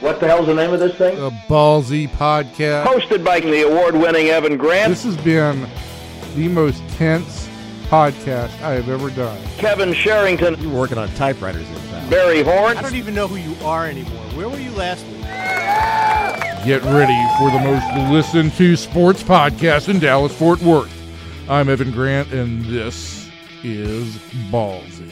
What the hell's the name of this thing? The Ballzy Podcast. Hosted by the award-winning Evan Grant. This has been the most tense podcast I have ever done. Kevin Sherrington. You're working on typewriters this time. Barry Horn. I don't even know who you are anymore. Where were you last week? Get ready for the most listened to sports podcast in Dallas Fort Worth. I'm Evan Grant, and this is Ballzy.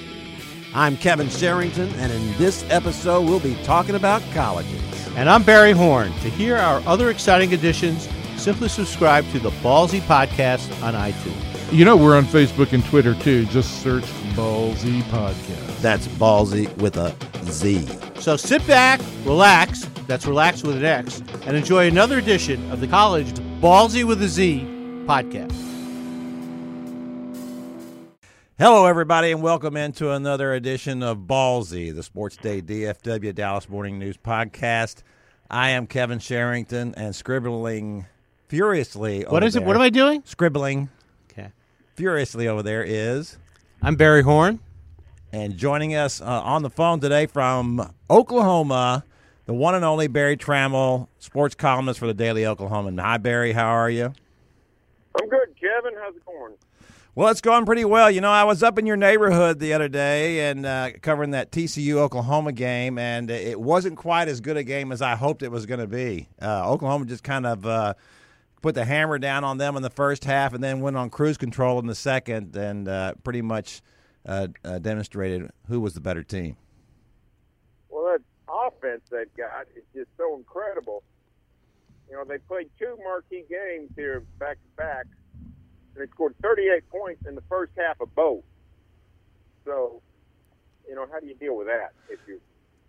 I'm Kevin Sherrington, and in this episode, we'll be talking about colleges. And I'm Barry Horn. To hear our other exciting editions, simply subscribe to the Ballzy Podcast on iTunes. You know, we're on Facebook and Twitter too. Just search Ballzy Podcast. That's ballzy with a Z. So sit back, relax, that's relax with an X, and enjoy another edition of the College Ballzy with a Z podcast. Hello, everybody, and welcome into another edition of Ballzy, the Sports Day DFW Dallas Morning News podcast. I am Kevin Sherrington, and scribbling furiously. What over is it? there- What am I doing? Scribbling Okay. furiously over there is, I'm Barry Horn. and joining us uh, on the phone today from Oklahoma, the one and only Berry Tramel, sports columnist for the Daily Oklahoman. Hi, Barry. How are you? I'm good, Kevin. How's it going? Well, it's going pretty well. You know, I was up in your neighborhood the other day and uh, covering that TCU Oklahoma game, and it wasn't quite as good a game as I hoped it was going to be. Uh, Oklahoma just kind of uh, put the hammer down on them in the first half, and then went on cruise control in the second, and uh, pretty much uh, uh, demonstrated who was the better team. Well, that offense they've got is just so incredible. You know, they played two marquee games here back to back, and they scored 38 points in the first half of both. So, you know, how do you deal with that? If you,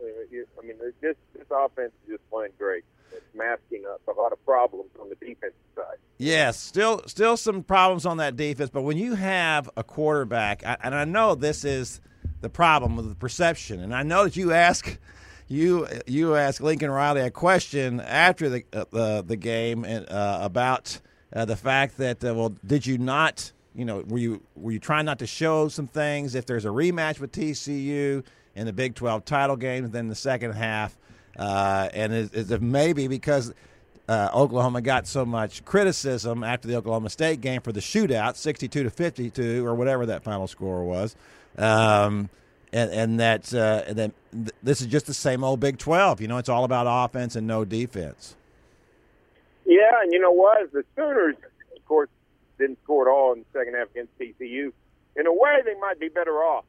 uh, I mean, this this offense is just playing great. It's masking up a lot of problems on the defensive side. Yes, still still some problems on that defense, but when you have a quarterback, and I know this is the problem with the perception, and I know that you ask you you ask Lincoln Riley a question after the uh, the, the game uh, about uh, the fact that uh, well, did you not you know were you were you trying not to show some things if there's a rematch with TCU in the Big 12 title game, then the second half, uh, and is, it maybe because uh, Oklahoma got so much criticism after the Oklahoma State game for the shootout, 62 to 52, or whatever that final score was, um, and, and that uh, and then th- this is just the same old Big 12. You know, it's all about offense and no defense. Yeah, and you know what? The Sooners, of course, didn't score at all in the second half against TCU. In a way, they might be better off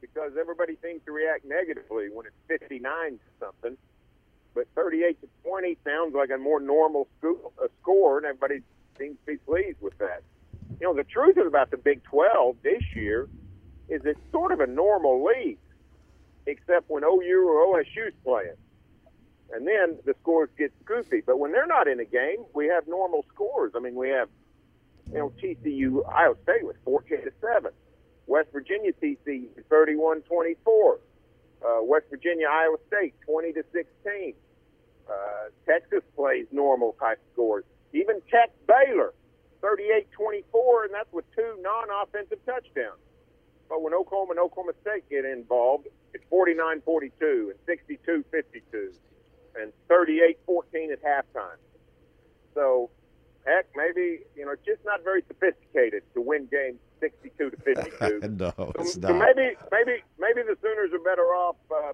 because everybody seems to react negatively when it's 59 to something. But 38 to 20 sounds like a more normal sco- a score, and everybody seems to be pleased with that. You know, the truth is about the Big 12 this year is it's sort of a normal league, except when OU or OSU's playing and then the scores get goofy. But when they're not in a game, we have normal scores. I mean, we have, you know, TCU Iowa State was 14 to seven, West Virginia TCU 31-24, uh, West Virginia Iowa State 20 to 16. Uh, Texas plays normal type scores. Even Tech Baylor 38-24, and that's with two non-offensive touchdowns. But when Oklahoma and Oklahoma State get involved, it's 49-42 and 62-52 and 38-14 at halftime. So, heck, maybe you know, it's just not very sophisticated to win games 62 to 52. no, so, it's so not. maybe, maybe, maybe the Sooners are better off uh,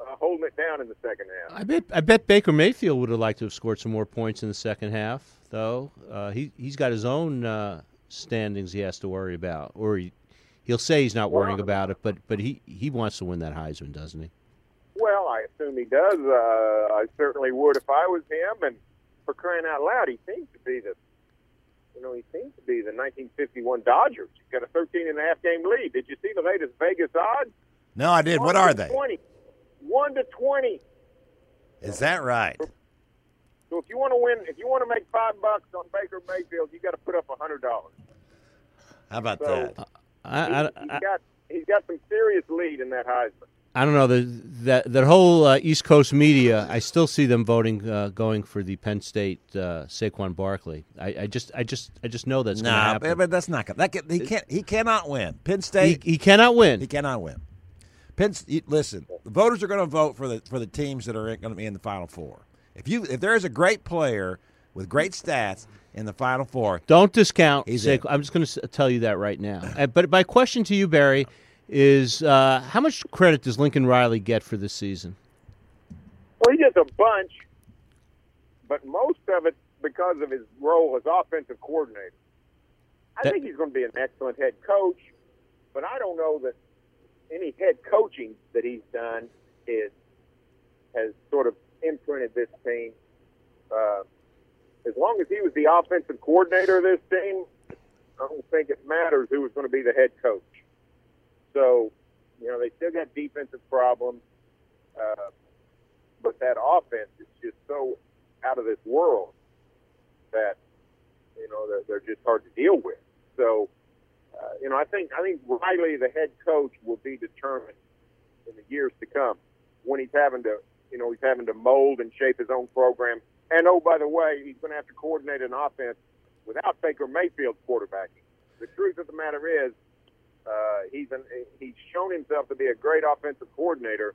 uh, holding it down in the second half. I bet I bet Baker Mayfield would have liked to have scored some more points in the second half, though. Uh, he he's got his own uh, standings he has to worry about, or he, he'll say he's not worrying about it, but but he he wants to win that Heisman, doesn't he? Well, I assume he does. Uh, I certainly would if I was him. And for crying out loud, he seems to be the, you know, he seems to be the 1951 Dodgers. He's got a 13 and a half game lead. Did you see the latest Vegas odds? No, I did. What are they? 20. One to 20. Is that right? So if you want to win, if you want to make five bucks on Baker Mayfield, you got to put up a hundred dollars. How about So- that? I, He, I, has got he's got some serious lead in that Heisman. I don't know the, that that whole uh, East Coast media. I still see them voting, uh, going for the Penn State uh, Saquon Barkley. I, I just, I just, I just know that's going to happen. but, but that's not gonna. That can, he can't. He cannot win. Penn State. he cannot win. He cannot win. Penn, listen, the voters are going to vote for the for the teams that are going to be in the Final Four. If you if there is a great player with great stats in the Final Four, Don't discount Saquon. I'm just going to tell you that right now. Uh, but my question to you, Barry, is uh, how much credit does Lincoln Riley get for this season? Well, he gets a bunch, but most of it because of his role as offensive coordinator. I That- think he's going to be an excellent head coach, but I don't know that any head coaching that he's done is has sort of imprinted this team. Uh, as long as he was the offensive coordinator of this team, I don't think it matters who was going to be the head coach. So, you know, they still got defensive problems. Uh, but that offense is just so out of this world that you know they're, they're just hard to deal with. So, uh, you know, I think I think Riley, the head coach, will be determined in the years to come when he's having to, you know, he's having to mold and shape his own program. And oh, by the way, he's going to have to coordinate an offense without Baker Mayfield quarterbacking. The truth of the matter is, uh, he's an, he's shown himself to be a great offensive coordinator,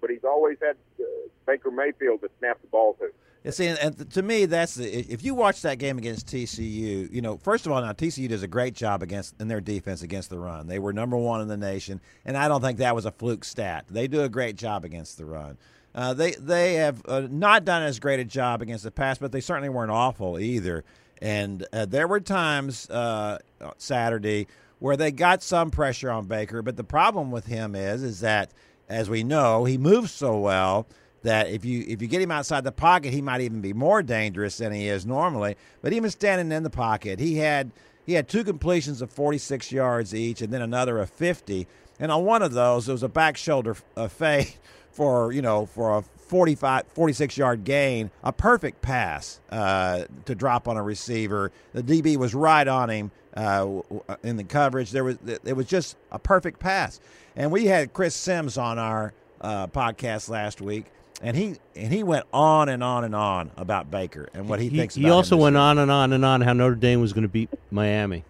but he's always had uh, Baker Mayfield to snap the ball to. You see, and, and to me, that's the, if you watch that game against TCU, you know, first of all, now TCU does a great job against in their defense against the run. They were number one in the nation, and I don't think that was a fluke stat. They do a great job against the run. Uh, they they have uh, not done as great a job against the pass, but they certainly weren't awful either. And uh, there were times uh, Saturday where they got some pressure on Baker, but the problem with him is is that, as we know, he moves so well that if you if you get him outside the pocket, he might even be more dangerous than he is normally. But even standing in the pocket, he had he had two completions of 46 yards each, and then another of 50. And on one of those, it was a back shoulder fade for you know for a 45 46 yard gain, a perfect pass uh, to drop on a receiver. The DB was right on him uh, w- in the coverage. There was it was just a perfect pass. And we had Chris Sims on our uh, podcast last week, and he and he went on and on and on about Baker and what he, He, thinks. he also went year. on and on and on how Notre Dame was going to beat Miami.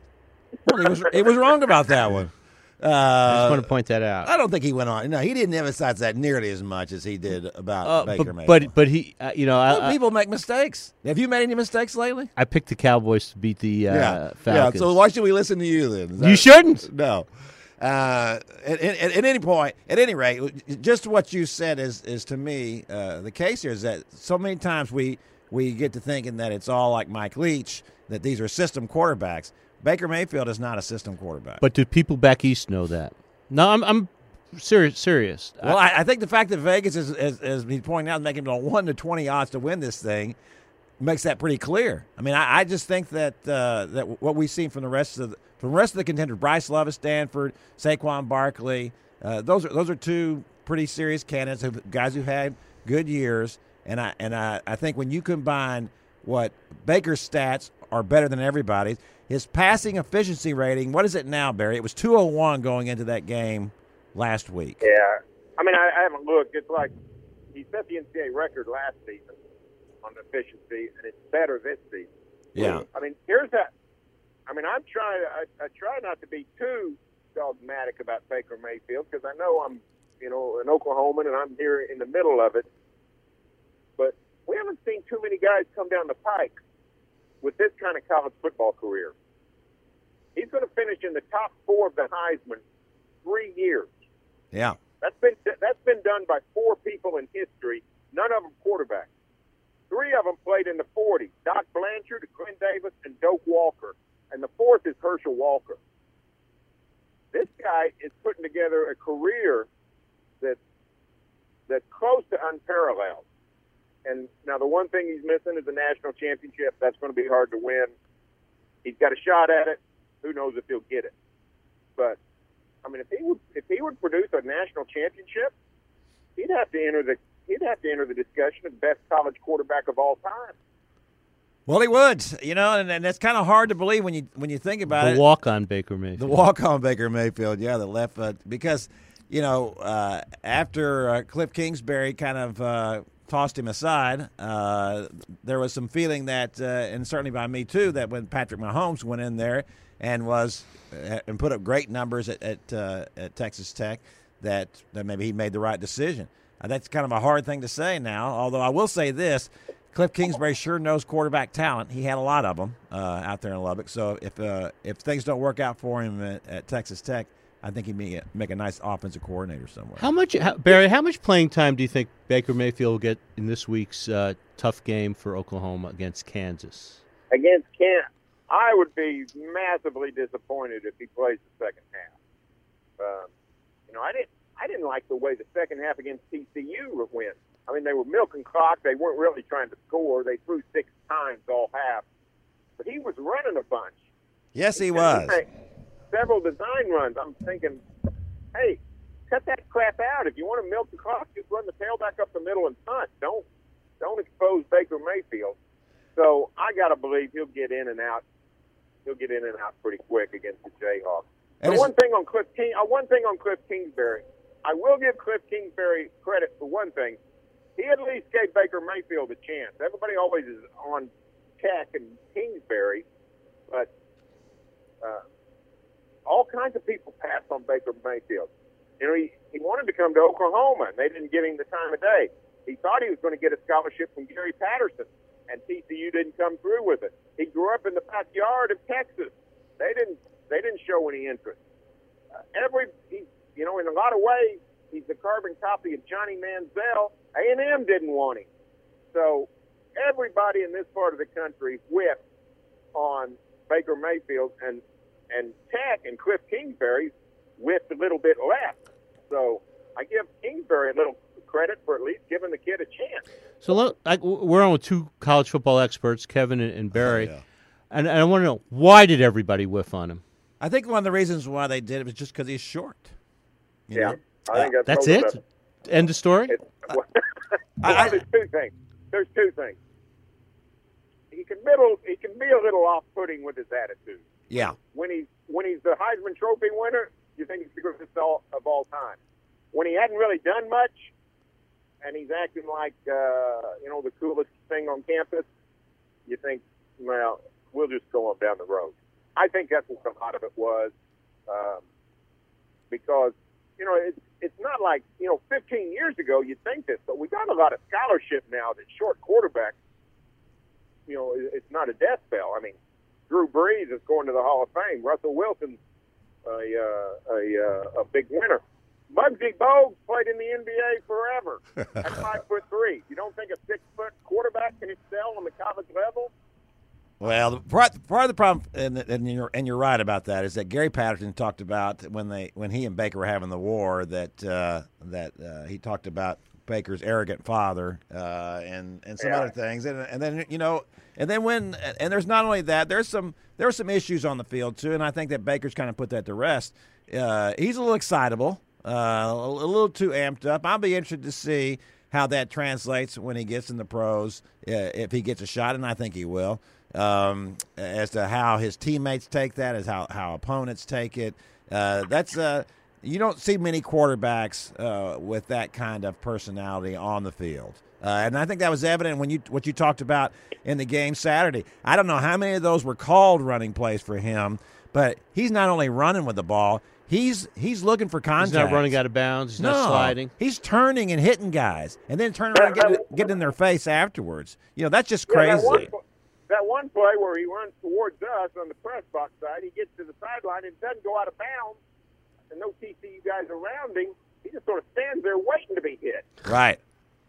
Well, he was he was wrong about that one. I just Uh, want to point that out. I don't think he went on. No, he didn't emphasize that nearly as much as he did about Uh, Baker Mayfield. but but he, uh, you know, Well, I, people make mistakes. Have you made any mistakes lately? I picked the Cowboys to beat the uh, yeah. Falcons. So why should we listen to you then? Is you shouldn't. No. Uh, at, at, at any point, at any rate, just what you said is is to me uh, the case here is that so many times we we get to thinking that it's all like Mike Leach that these are system quarterbacks. Baker Mayfield is not a system quarterback. But do people back east know that? No, I'm I'm serious. Serious. well, I, I think the fact that Vegas is, as, as he's pointing out, making it a one to twenty odds to win this thing makes that pretty clear. I mean, I, I just think that uh, that what we've seen from the rest of the, from the rest of the contenders, Bryce Love at Stanford, Saquon Barkley, uh, those are those are two pretty serious candidates, who, guys who had good years. And I and I, I think when you combine what Baker's stats are better than everybody's, his passing efficiency rating, what is it now, Barry? It was two oh one going into that game last week. Yeah, I mean, I, I haven't looked. It's like he set the NCAA record last season on efficiency, and it's better this season. Yeah. I mean, here's that. I mean, I'm trying. I, I try not to be too dogmatic about Baker Mayfield because I know I'm, you know, an Oklahoman and I'm here in the middle of it. But we haven't seen too many guys come down the pike with this kind of college football career. He's going to finish in the top four of the Heisman three years. Yeah. That's been that's been done by four people in history. None of them quarterbacks. Three of them played in the 40s: Doc Blanchard, Glenn Davis, and Doak Walker. And the fourth is Herschel Walker. This guy is putting together a career that that's close to unparalleled. And now the one thing he's missing is a national championship. That's going to be hard to win. He's got a shot at it. Who knows if he'll get it? But I mean, if he would if he would produce a national championship, he'd have to enter the he'd have to enter the discussion of best college quarterback of all time. Well, he would, you know, and, and that's kind of hard to believe when you when you think about the it. The walk on Baker Mayfield. The walk on Baker Mayfield, yeah, the left foot, because you know uh, after uh, Cliff Kingsbury kind of uh, tossed him aside, uh, there was some feeling that, uh, and certainly by me too, that when Patrick Mahomes went in there and was uh, and put up great numbers at at, uh, at Texas Tech, that that maybe he made the right decision. Uh, that's kind of a hard thing to say now. Although I will say this: Cliff Kingsbury sure knows quarterback talent. He had a lot of them uh, out there in Lubbock. So if if things don't work out for him at, at Texas Tech, I think he may make a, nice offensive coordinator somewhere. How much, how, Barry? How much playing time do you think Baker Mayfield will get in this week's uh, tough game for Oklahoma against Kansas? Against Kent, I would be massively disappointed if he plays the second half. Um, you know, I didn't I didn't like the way the second half against TCU went. I mean, they were milking clock. They weren't really trying to score. They threw six times all half, but he was running a bunch. Yes, he And was. made several design runs. I'm thinking, hey, cut that crap out. If you want to milk the clock, just run the tail back up the middle and punt. Don't don't expose Baker Mayfield. So I got to believe he'll get in and out. He'll get in and out pretty quick against the Jayhawks. And And one thing on Cliff King, uh, one thing on Cliff Kingsbury, I will give Cliff Kingsbury credit for one thing. He at least gave Baker Mayfield a chance. Everybody always is on Tech and Kingsbury, but uh, all kinds of people passed on Baker Mayfield. You know, he, he wanted to come to Oklahoma, and they didn't give him the time of day. He thought he was going to get a scholarship from Gary Patterson, and TCU didn't come through with it. He grew up in the backyard of Texas. They didn't they didn't show any interest. Uh, every he, you know, in a lot of ways, he's the carbon copy of Johnny Manziel. A and M didn't want him, so everybody in this part of the country whipped on Baker Mayfield, and and Tech and Cliff Kingsbury whipped a little bit left. So I give Kingsbury a little credit for at least giving the kid a chance. So look, I, we're on with two college football experts, Kevin and, and Barry, oh, yeah. and, and I want to know why did everybody whiff on him? I think one of the reasons why they did it was just because he's short. You Yeah, know? I think that's, That's it. of End of story. It's, well, I- there's two things. There's two things. He can middle. He can be a little off-putting with his attitude. Yeah. When he's when he's the Heisman Trophy winner, you think he's the greatest all, of all time. When he hadn't really done much, and he's acting like uh, you know the coolest thing on campus, you think, well, we'll just go on down the road. I think that's what a lot of it was, um, because you know it's it's not like you know 15 years ago you'd think this, but we got a lot of scholarship now that short quarterbacks, you know, it's not a death spell. I mean, Drew Brees is going to the Hall of Fame. Russell Wilson's a uh, a, uh, a big winner. Muggsy Bogues played in the NBA forever at five foot three. You don't think a six foot quarterback can excel on the college level? Well, part, part of the problem, and, and you're and you're right about that, is that Gary Patterson talked about when they when he and Baker were having the war that uh, that uh, he talked about Baker's arrogant father uh, and and some Yeah. other things, and and then you know, and then when and there's not only that, there's some there are some issues on the field too, and I think that Baker's kind of put that to rest. Uh, he's a little excitable, uh, a, a little too amped up. I'll be interested to see how that translates when he gets in the pros, uh, if he gets a shot, and I think he will. Um, as to how his teammates take that, as how how opponents take it. Uh, that's uh, you don't see many quarterbacks uh, with that kind of personality on the field. Uh, and I think that was evident when you what you talked about in the game Saturday. I don't know how many of those were called running plays for him, but he's not only running with the ball, he's he's looking for contact. He's not running out of bounds. He's no, not sliding. He's turning and hitting guys, and then turning around and getting, getting in their face afterwards. You know, that's just crazy. Yeah, that, one, that one play where he runs towards us on the press box side, he gets to the sideline and doesn't go out of bounds, and no TCU guys around him. He just sort of stands there waiting to be hit. Right.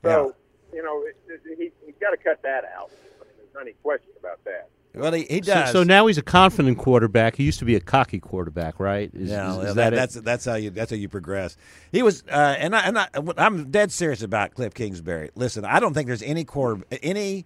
So, you know, it, it, he, he's got to cut that out. I mean, there's not any question about that. Well, he, he does. so now he's a confident quarterback. He used to be a cocky quarterback, right? Is, Yeah, is- is that, that, it? that's that's how you that's how you progress. He was, uh, and I, and I, I'm dead serious about Cliff Kingsbury. Listen, I don't think there's any quarter any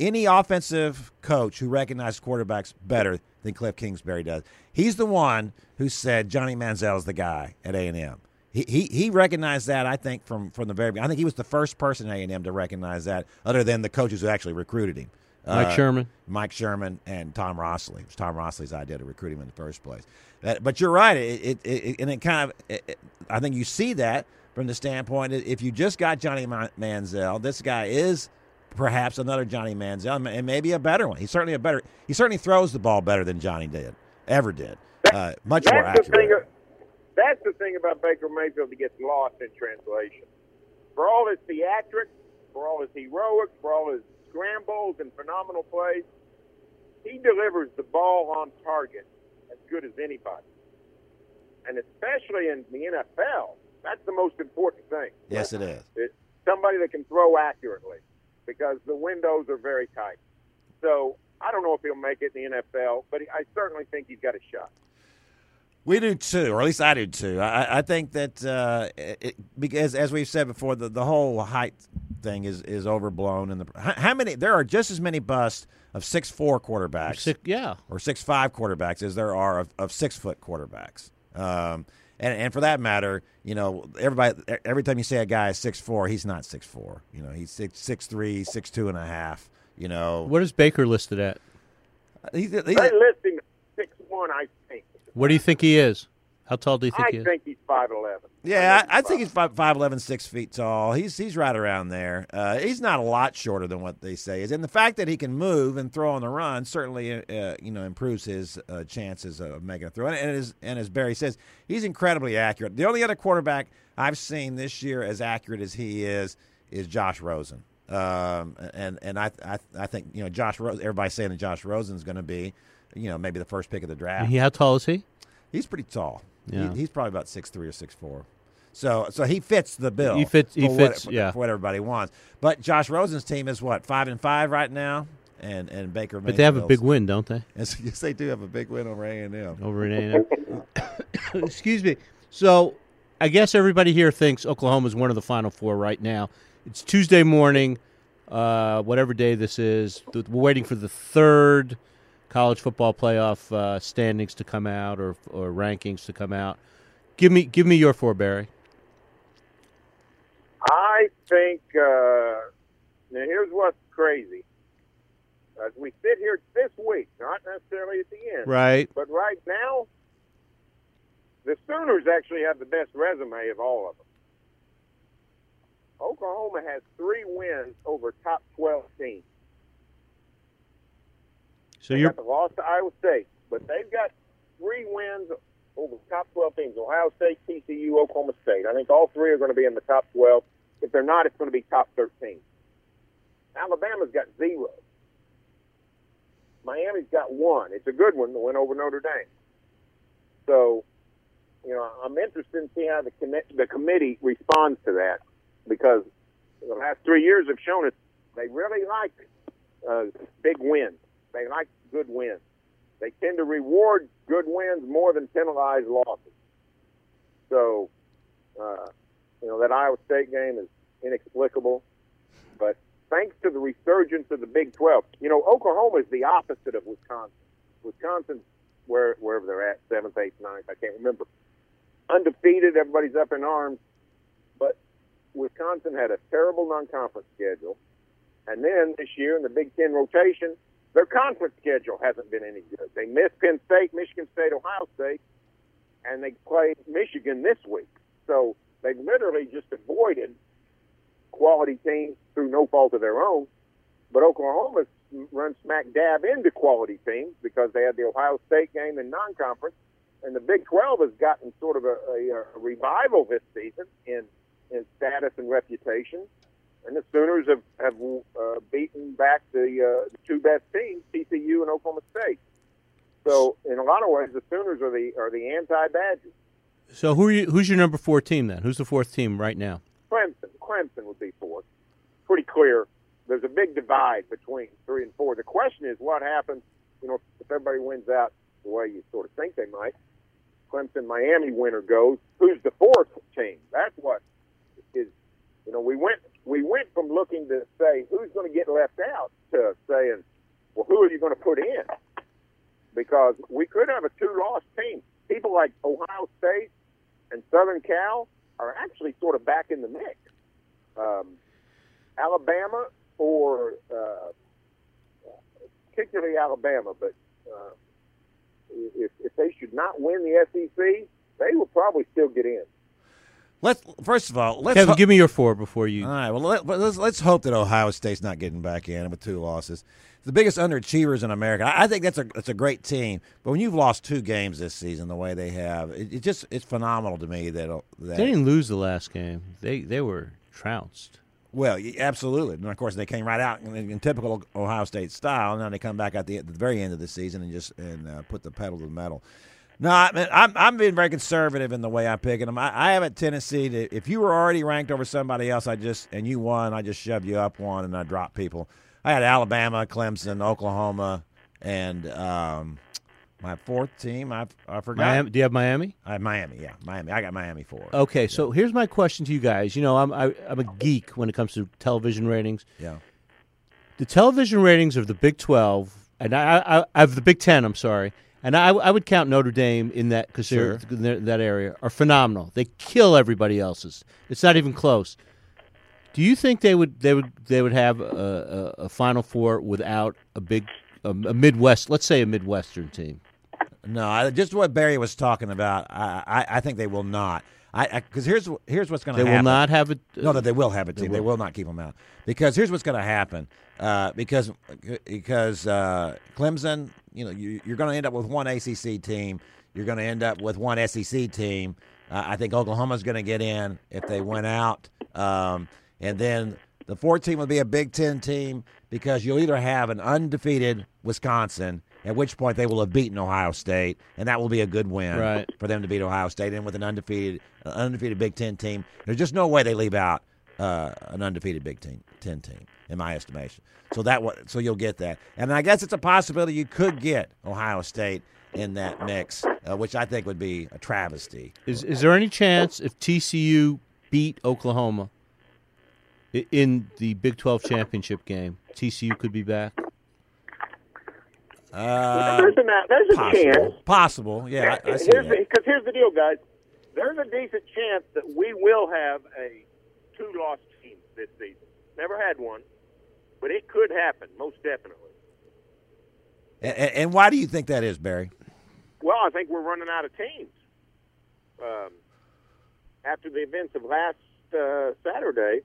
any offensive coach who recognizes quarterbacks better than Cliff Kingsbury does. He's the one who said Johnny Manziel's the guy at A and M. He, he he recognized that I think from from the very beginning. I think he was the first person at A and M to recognize that, other than the coaches who actually recruited him. Mike Uh, Sherman. Mike Sherman and Tom Rossley. It was Tom Rossley's idea to recruit him in the first place. That, but you're right. It, it, it, and it kind of, it, it- I think you see that from the standpoint if you just got Johnny Manziel, this guy is perhaps another Johnny Manziel, and maybe a better one. He's certainly a better. He certainly throws the ball better than Johnny did, ever did. Uh, much more That's the accurate. That's the thing about Baker Mayfield that gets lost in translation. For all his theatrics, for all his heroics, for all his scrambles and phenomenal plays, he delivers the ball on target as good as anybody. And especially in the NFL, that's the most important thing. Yes, it is. It's somebody that can throw accurately because the windows are very tight. So I don't know if he'll make it in the NFL, but I certainly think he's got a shot. We do too, or at least I do too. I, I think that uh, it, because, as we've said before, the, the whole height thing is, is overblown. And the how, how many there are just as many busts of six four quarterbacks, Sick, yeah. or six five quarterbacks as there are of, of six foot quarterbacks. Um, and and for that matter, you know, everybody every time you say a guy is six four, he's not six four. You know, he's six six three, six two and a half. You know, What is Baker listed at? he's, he's, They list him six one, I think. What do you think he is? How tall do you think I he is? I think he's five eleven. Yeah, I, I think he's five five eleven, six feet tall. He's he's right around there. Uh, he's not a lot shorter than what they say is, and the fact that he can move and throw on the run certainly uh, you know improves his uh, chances of making a throw. And, and as and as Barry says, he's incredibly accurate. The only other quarterback I've seen this year as accurate as he is is Josh Rosen. Um, and and I, I I think you know Josh Rosen. Everybody's saying that Josh Rosen's going to be, you know, maybe the first pick of the draft. He, how tall is he? He's pretty tall. Yeah. He, he's probably about six three or six four. So so he fits the bill. He fits- he fits, What, yeah. For what everybody wants. But Josh Rosen's team is what five and five right now, and and Baker. But they have a big win, don't they? Yes, yes, they do have a big win over A and M. over in A&M. Excuse me. So, I guess everybody here thinks Oklahoma is one of the Final Four right now. It's Tuesday morning, uh, whatever day this is. We're waiting for the third college football playoff uh, standings to come out or or rankings to come out. Give me give me your four, Barry. I think uh, now here's what's crazy. As we sit here this week, not necessarily at the end, Right. but right now, the Sooners actually have the best resume of all of them. Oklahoma has three wins over top 12 teams. So They you're got the loss to Iowa State, but they've got three wins over the top 12 teams: Ohio State, TCU, Oklahoma State. I think all three are going to be in the top 12. If they're not, it's going to be top 13. Alabama's got zero. Miami's got one. It's a good one, the win over Notre Dame. So, you know, I'm interested in seeing how the the committee responds to that because the last three years have shown us they really like uh, big wins. They like good wins. They tend to reward good wins more than penalize losses. So, uh, you know, that Iowa State game is inexplicable. But thanks to the resurgence of the Big 12, you know, Oklahoma is the opposite of Wisconsin. Wisconsin, where, wherever they're at, seventh, eighth, ninth, I can't remember. Undefeated, everybody's up in arms. But Wisconsin had a terrible non conference schedule. And then this year in the Big Ten rotation, their conference schedule hasn't been any good. They missed Penn State, Michigan State, Ohio State, and they played Michigan this week. So they've literally just avoided quality teams through no fault of their own. But Oklahoma's run smack dab into quality teams because they had the Ohio State game in non-conference, and the Big 12 has gotten sort of a, a, a revival this season in in status and reputation. And the Sooners have have uh, beaten back the, uh, the two best teams, TCU and Oklahoma State. So in a lot of ways, the Sooners are the are the anti-Badgers. so who are you, who's your number four team then? Who's the fourth team right now? Clemson, Clemson would be fourth. Pretty clear. There's a big divide between three and four. The question is, what happens? You know, if everybody wins out the way you sort of think they might, Clemson, Miami winner goes. Who's the fourth team? That's what is. You know, we went we went from looking to say who's going to get left out to saying, well, who are you going to put in? Because we could have a two-loss team. People like Ohio State and Southern Cal are actually sort of back in the mix. Um, Alabama or uh, particularly Alabama, but uh, if, if they should not win the SEC, they will probably still get in. Let's first of all, let's Kevin, ho- give me your four before you. All right. Well, let, but let's let's hope that Ohio State's not getting back in with two losses. The biggest underachievers in America. I, I think that's a that's a great team. But when you've lost two games this season the way they have, it, it just it's phenomenal to me that that They didn't lose the last game. They they were trounced. well, absolutely. And of course, they came right out in, in typical Ohio State style. And now they come back at the, at the very end of the season and just and uh, put the pedal to the metal. No, I mean, I'm I'm being very conservative in the way I'm picking them. I, I have a tendency to if you were already ranked over somebody else, I just and you won, I just shove you up one and I drop people. I had Alabama, Clemson, Oklahoma, and um, my fourth team. I I forgot. Miami, do you have Miami? I had Miami. Yeah, Miami. I got Miami four. Okay, so here's my question to you guys. You know, I'm I, I'm a geek when it comes to television ratings. Yeah. The television ratings of the Big 12 and I, I, I of the Big 10, I'm sorry. And I, I would count Notre Dame in that because Sure. they're that area are phenomenal. They kill everybody else's. It's not even close. Do you think they would they would they would have a, a, a Final Four without a big a, a Midwest, let's say a Midwestern team? No, I, just what Barry was talking about. I I, I think they will not. I because here's here's what's going to happen. They will not have it. No, that they will have a team. They will. not keep them out because here's what's going to happen. Uh, because because uh, Clemson, you know, you, you're going to end up with one ACC team. You're going to end up with one SEC team. Uh, I think Oklahoma's going to get in if they went out, um, and then the fourth team will be a Big Ten team because you'll either have an undefeated Wisconsin, at which point they will have beaten Ohio State, and that will be a good win Right. for them to beat Ohio State, and with an undefeated uh, undefeated Big Ten team, there's just no way they leave out uh, an undefeated Big Ten, Ten team, in my estimation. So that so you'll get that, and I guess it's a possibility you could get Ohio State in that mix, uh, which I think would be a travesty. Is is there any chance if TCU beat Oklahoma in the Big 12 championship game, TCU could be back? Uh, there's a there's a chance. possible, possible, yeah, I, I here's because here's the deal, guys. There's a decent chance that we will have a two-loss team this season. Never had one, but it could happen, most definitely. And, and- and why do you think that is, Barry? Well, I think we're running out of teams. Um, after the events of last uh, Saturday,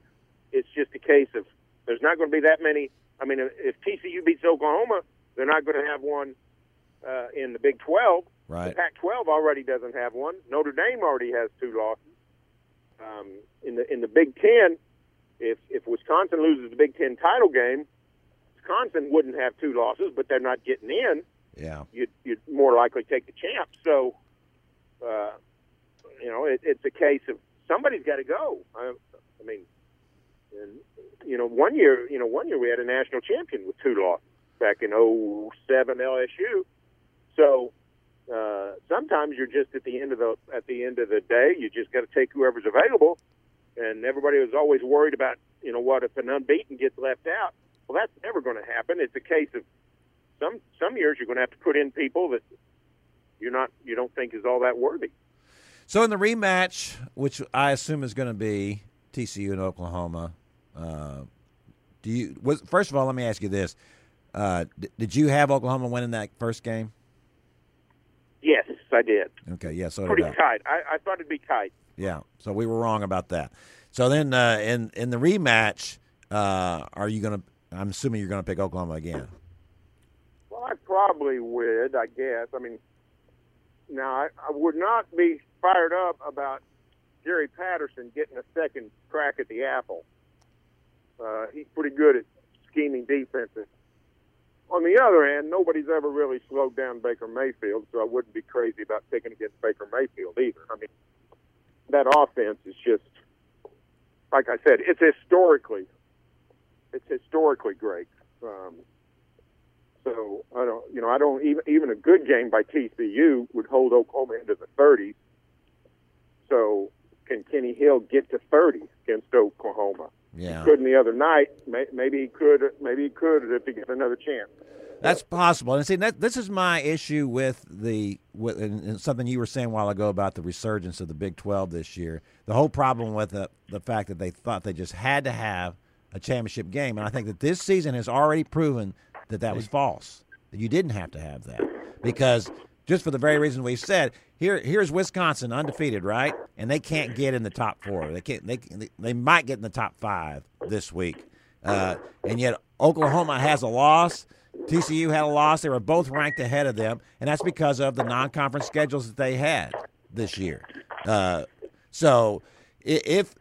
it's just a case of there's not going to be that many. I mean, if TCU beats Oklahoma, they're not going to have one uh, in the Big 12. Right. The Pac-12 already doesn't have one. Notre Dame already has two losses. Um, in the in the Big Ten, if if Wisconsin loses the Big Ten title game, Wisconsin wouldn't have two losses, but they're not getting in Yeah, you'd, you'd more likely take the champ. So, uh, you know, it, it's a case of somebody's got to go. I, I mean, and, you know, one year, you know, one year we had a national champion with two losses back in '07 LSU. So uh, sometimes you're just at the end of the at the end of the day, you just got to take whoever's available. And everybody was always worried about, you know, what if an unbeaten gets left out? Well, that's never going to happen. It's a case of some some years you're going to have to put in people that you're not you don't think is all that worthy. So in the rematch, which I assume is going to be TCU and Oklahoma, uh, do you? Was, first of all, let me ask you this: uh, d- Did you have Oklahoma winning that first game? Yes, I did. Okay, yeah, so did Pretty I. tight. I, I thought it'd be tight. Yeah, so we were wrong about that. So then, uh, in in the rematch, uh, are you going to? I'm assuming you're going to pick Oklahoma again. Well, I probably would. I guess. I mean, now I, I would not be fired up about Jerry Patterson getting a second crack at the apple. Uh, he's pretty good at scheming defenses. On the other hand, nobody's ever really slowed down Baker Mayfield, so I wouldn't be crazy about picking against Baker Mayfield either. I mean, that offense is just, like I said, it's historically, it's historically great. Um, so I don't, you know, I don't even even a good game by TCU would hold Oklahoma into the 30s. So can Kenny Hill get to 30 against Oklahoma? Yeah, Couldn't the other night. Maybe he could. Maybe he could if he gets another chance. That's possible. And see, that, this is my issue with the with and, and something you were saying a while ago about the resurgence of the Big Twelve this year. The whole problem with the the fact that they thought they just had to have a championship game, and I think that this season has already proven that that was false. That you didn't have to have that because just for the very reason we said. here here's Wisconsin undefeated, right? And they can't get in the top four. They can't. They they might get in the top five this week, uh, and yet Oklahoma has a loss. TCU had a loss. They were both ranked ahead of them, and that's because of the non-conference schedules that they had this year. Uh, so, if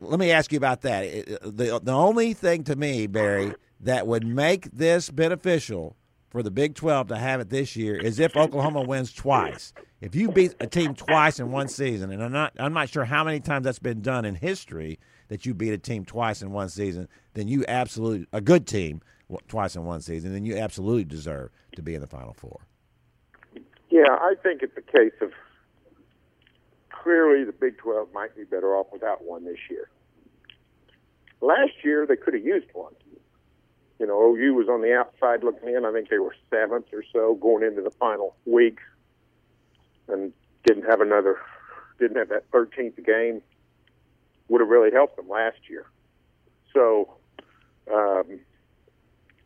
let me ask you about that. The the only thing to me, Barry, that would make this beneficial for the Big 12 to have it this year is if Oklahoma wins twice. If you beat a team twice in one season, and I'm not I'm not sure how many times that's been done in history that you beat a team twice in one season, then you absolutely a good team twice in one season, then you absolutely deserve to be in the Final Four. Yeah, I think it's a case of clearly the Big 12 might be better off without one this year. Last year, they could have used one. You know, OU was on the outside looking in. I think they were seventh or so going into the final week and didn't have another, didn't have that 13th game. Would have really helped them last year. So um,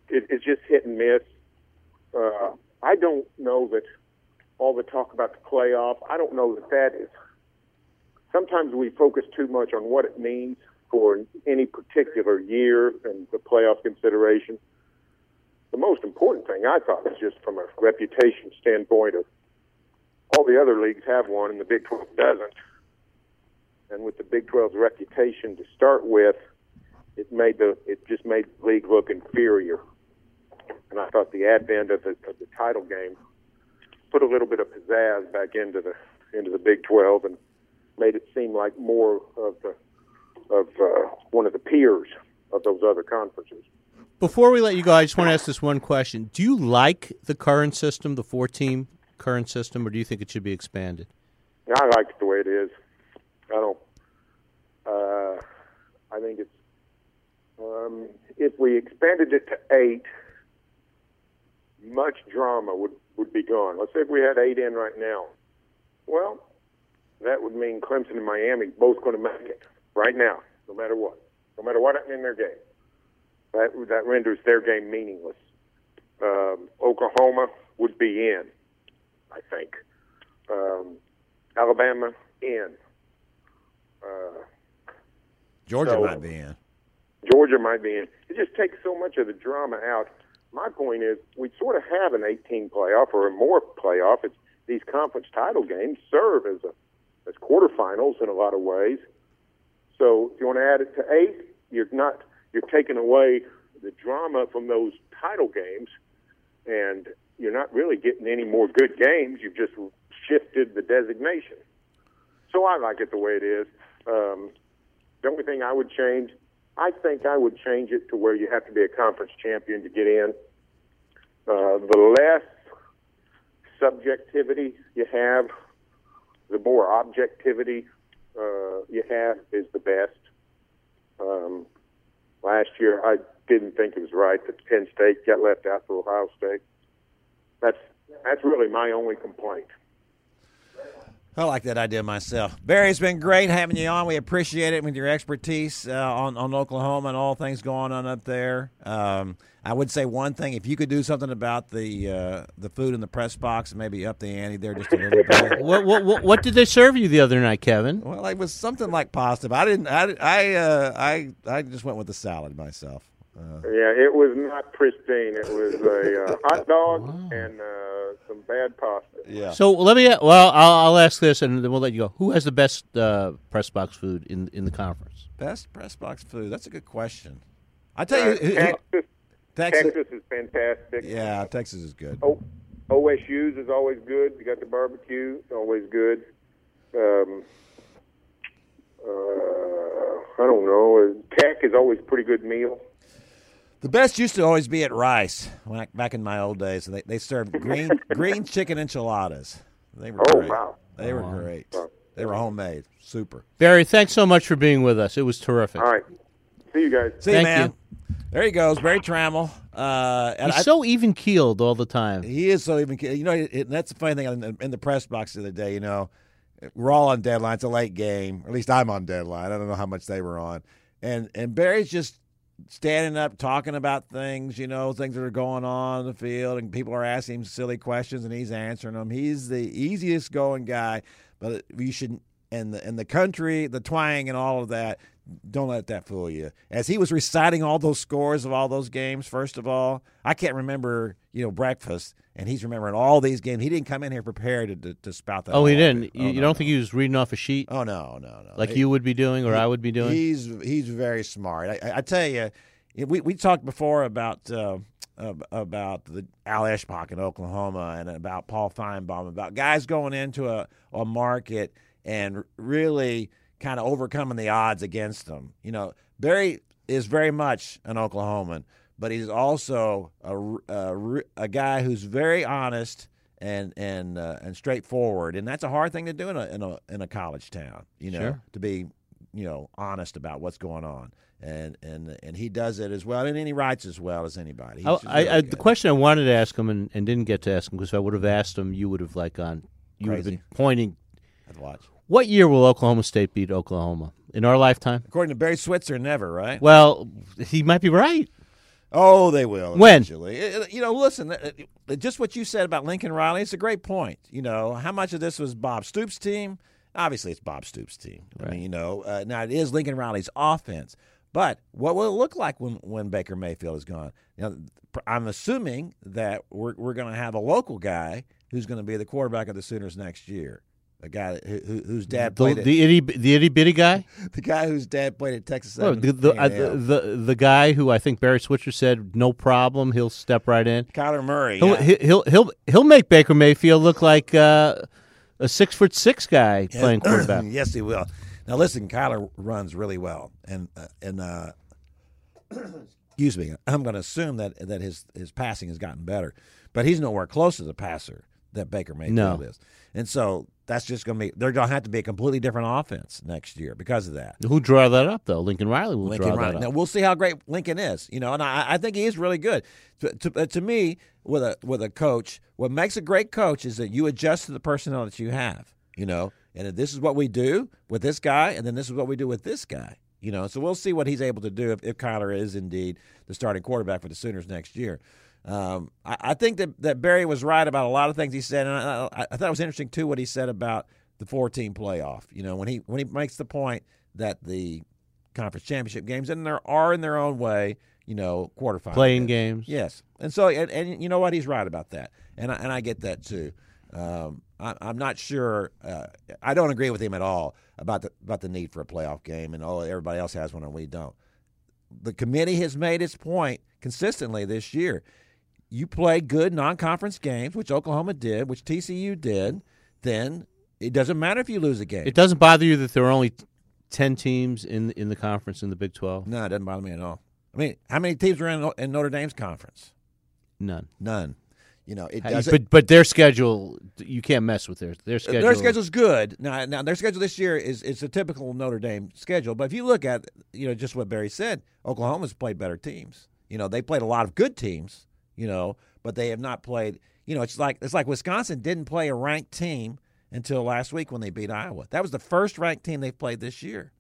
it, it's just hit and miss. Uh, I don't know that all the talk about the playoff, I don't know that that is sometimes we focus too much on what it means for any particular year and the playoff consideration. The most important thing I thought was just from a reputation standpoint of all the other leagues have one and the Big 12 doesn't. And with the Big 12's reputation to start with, it made the it just made the league look inferior. And I thought the advent of the, of the title game put a little bit of pizzazz back into the into the Big 12 and made it seem like more of the of uh, one of the peers of those other conferences. Before we let you go, I just want to ask this one question: Do you like the current system, the four-team current system, or do you think it should be expanded? I like it the way it is. I don't. Uh, I think it's um, if we expanded it to eight, much drama would would be gone. Let's say if we had eight in right now. Well, that would mean Clemson and Miami both going to make it right now, no matter what, no matter what happened in their game. That that renders their game meaningless. Um, Oklahoma would be in, I think. Um, Alabama in. Uh, Georgia so, might be in. Georgia might be in. It just takes so much of the drama out. My point is, we sort of have an 18 playoff or a more playoff. It's these conference title games serve as a as quarterfinals in a lot of ways. So if you want to add it to eight, you're not you're taking away the drama from those title games, and you're not really getting any more good games. You've just shifted the designation. So I like it the way it is. Um, the only thing I would change, I think I would change it to where you have to be a conference champion to get in. Uh, the less subjectivity you have the more objectivity uh, you have is the best. Um, last year, I didn't think it was right that Penn State got left out for Ohio State. That's that's really my only complaint. I like that idea myself. Barry, it's been great having you on. We appreciate it with your expertise uh, on, on Oklahoma and all things going on up there. Um, I would say one thing: if you could do something about the uh, the food in the press box and maybe up the ante there just a little bit. what, what, what what did they serve you the other night, Kevin? Well, it was something like pasta. I didn't. I I uh, I I just went with the salad myself. Uh, yeah, it was not pristine. It was a uh, hot dog wow. and uh, some bad pasta. Yeah. So let me. Well, I'll, I'll, ask this, and then we'll let you go. Who has the best uh, press box food in in the conference? Best press box food. That's a good question. I tell you, who, Texas, Texas, Texas is fantastic. Yeah, Texas is good. Oh, OSU's is always good. You got the barbecue, always good. Um, uh, I don't know. Tech is always a pretty good meal. The best used to always be at Rice. When I, back in my old days, they they served green green chicken enchiladas. They were oh, great. Wow. They were great. They were homemade. Super. Barry, thanks so much for being with us. It was terrific. All right. See you guys. See Thank you, man. You. There he goes, Berry Tramel. Uh, He's I, so even keeled all the time. He is so even. Keeled. You know, it, that's the funny thing in the, in the press box the other day. You know, we're all on deadline. It's a late game. Or at least I'm on deadline. I don't know how much they were on. And and Barry's just standing up, talking about things, you know, things that are going on in the field, and people are asking him silly questions, and he's answering them. He's the easiest going guy, but you should. And the and the country, the twang, and all of that. Don't let that fool you. As he was reciting all those scores of all those games, first of all, I can't remember, you know, breakfast, and he's remembering all these games. He didn't come in here prepared to, to, to spout that. Oh, he didn't. You, Oh, you no, don't no. think he was reading off a sheet Oh no, no, no. like He- you would be doing or I would be doing? He's he's very smart. I, I- I tell you, we we talked before about uh, about the Al Eschbach in Oklahoma and about Paul Finebaum about guys going into a, a market and really kind of overcoming the odds against them. You know, Barry is very much an Oklahoman, but he's also a a guy who's very honest and and uh, and straightforward, and that's a hard thing to do in a in a in a college town. You know, Sure. to be you know honest about what's going on, and and and he does it as well, and he writes as well as anybody. He's I, really I, the question I wanted to ask him and, and didn't get to ask him because I would have asked him, you would have like gone, you would have been pointing. I'd watch. What year will Oklahoma State beat Oklahoma in our lifetime? According to Barry Switzer, never right. Well, he might be right. Oh, they will. When? Eventually. You know, listen, uh, uh, just what you said about Lincoln Riley, it's a great point. You know, how much of this was Bob Stoops' team? Obviously, it's Bob Stoops' team. I mean, you know, uh, now it is Lincoln Riley's offense. But what will it look like when, when Baker Mayfield is gone? You know, I'm assuming that we're, we're going to have a local guy who's going to be the quarterback of the Sooners next year. A guy who, who, whose dad The, played at, the itty the itty bitty guy. the guy whose dad played at Texas Well, the, the, uh, the the the guy who I think Barry Switzer said no problem, he'll step right in. Kyler Murray. He'll yeah. he'll he'll he'll make Baker Mayfield look like uh, a six foot six guy playing quarterback. yes, he will. Now listen, Kyler runs really well, and uh, and uh, excuse me, I'm going to assume that that his his passing has gotten better, but he's nowhere close to the passer that Baker Mayfield No. is, and so that's just going to be they're going to have to be a completely different offense next year because of that. Who draw that up though? Lincoln Riley will Lincoln draw Riley. that Now we'll see how great Lincoln is, you know, and I, I think he is really good. To, to, uh, to me, with a with a coach, what makes a great coach is that you adjust to the personnel that you have, you know, and if this is what we do with this guy, and then this is what we do with this guy, you know. So we'll see what he's able to do if, if Kyler is indeed the starting quarterback for the Sooners next year. Um, I, I think that, that Barry was right about a lot of things he said, and I, I, I thought it was interesting too what he said about the four-team playoff. You know, when he when he makes the point that the conference championship games, and there are in their own way, you know, quarterfinal Playing games. Yes, and so and, and you know what, he's right about that, and I, and I get that too. Um, I, I'm not sure. Uh, I don't agree with him at all about the about the need for a playoff game, and oh, everybody else has one and we don't. The committee has made its point consistently this year. You play good non-conference games, which Oklahoma did, which TCU did, then it doesn't matter if you lose a game. It doesn't bother you that there are only ten teams in in the conference in the Big Twelve. no, it doesn't bother me at all. I mean, how many teams are in, in Notre Dame's conference? None. None. You know, it doesn't. But but their schedule, you can't mess with their their schedule. Their schedule's good. Now, now their schedule this year is it's a typical Notre Dame schedule. But if you look at you know just what Barry said, Oklahoma's played better teams. You know they played a lot of good teams. You know, but they have not played. You know, it's like it's like Wisconsin didn't play a ranked team until last week when they beat Iowa. That was the first ranked team they've played this year.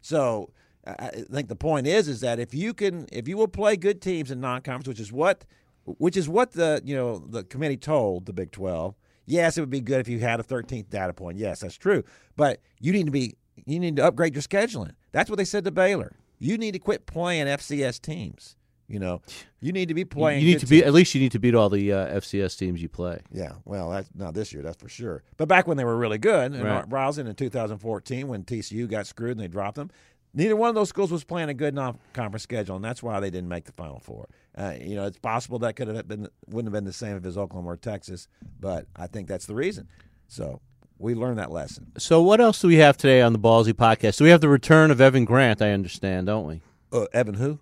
So I think the point is is that if you can if you will play good teams in non-conference, which is what which is what the you know the committee told the Big 12. Yes, it would be good if you had a 13th data point. Yes, that's true. But you need to be you need to upgrade your scheduling. That's what they said to Baylor. You need to quit playing FCS teams. You know, you need to be playing. you need to be teams. at least you need to beat all the uh, FCS teams you play. Yeah, well, that's not this year, that's for sure. But back when they were really good, and Right. Rousing in 2014, when TCU got screwed and they dropped them, neither one of those schools was playing a good non-conference schedule, and that's why they didn't make the Final Four. Uh, you know, it's possible that could have been wouldn't have been the same if it was Oklahoma or Texas, but I think that's the reason. So we learned that lesson. So what else do we have today on the Ballzy podcast? So we have the return of Evan Grant. I understand, don't we? Uh, Evan, who?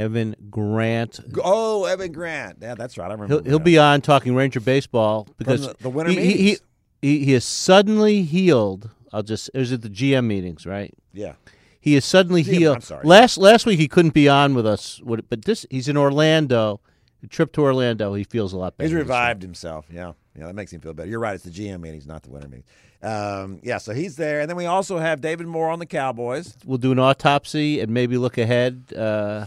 Evan Grant. Oh, Evan Grant. Yeah, that's right. I remember. He'll he'll be on talking Ranger baseball because the- the winter he, he, he, meetings. he he has suddenly healed. I'll just it was at the GM meetings, right? Yeah. He is suddenly GM, healed. I'm sorry. Last last week he couldn't be on with us, but this he's in Orlando. The trip to Orlando, he feels a lot better. He's revived himself. Yeah, yeah, that makes him feel better. You're right. It's the GM meetings, not the winter meetings. Um, yeah, so he's there, and then we also have David Moore on the Cowboys. We'll do an autopsy and maybe look ahead. Uh,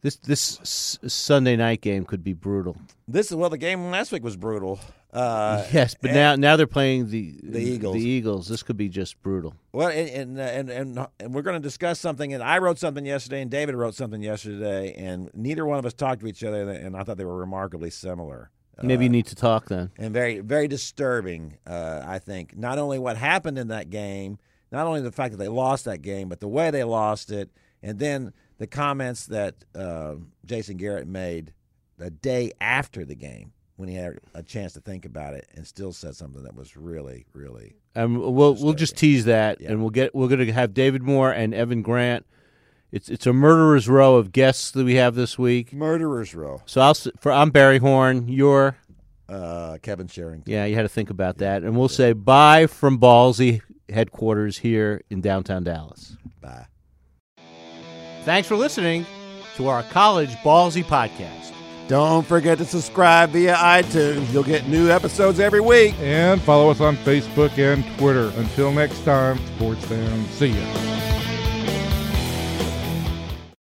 This this s- Sunday night game could be brutal. This is well, the game last week was brutal. Uh, yes, but now now they're playing the The Eagles. The Eagles. This could be just brutal. Well, and and and, and, and we're going to discuss something. And I wrote something yesterday, and David wrote something yesterday, and neither one of us talked to each other, and I thought they were remarkably similar. Maybe you need to talk then. and very very disturbing. Uh, I think not only what happened in that game, not only the fact that they lost that game, but the way they lost it, and then the comments that uh, Jason Garrett made the day after the game when he had a chance to think about it, and still said something that was really really And we'll we'll just tease that, Yeah. and we'll get we're going to have David Moore and Evan Grant. It's it's a murderer's row of guests that we have this week. murderers row. So I'll for I'm Barry Horn. You're Uh, Kevin Sherrington. yeah. You had to think about that, and we'll say bye from Ballzy headquarters here in downtown Dallas. Bye. Thanks for listening to our College Ballzy podcast. Don't forget to subscribe via iTunes. You'll get new episodes every week. And follow us on Facebook and Twitter. Until next time, sports fans, see ya.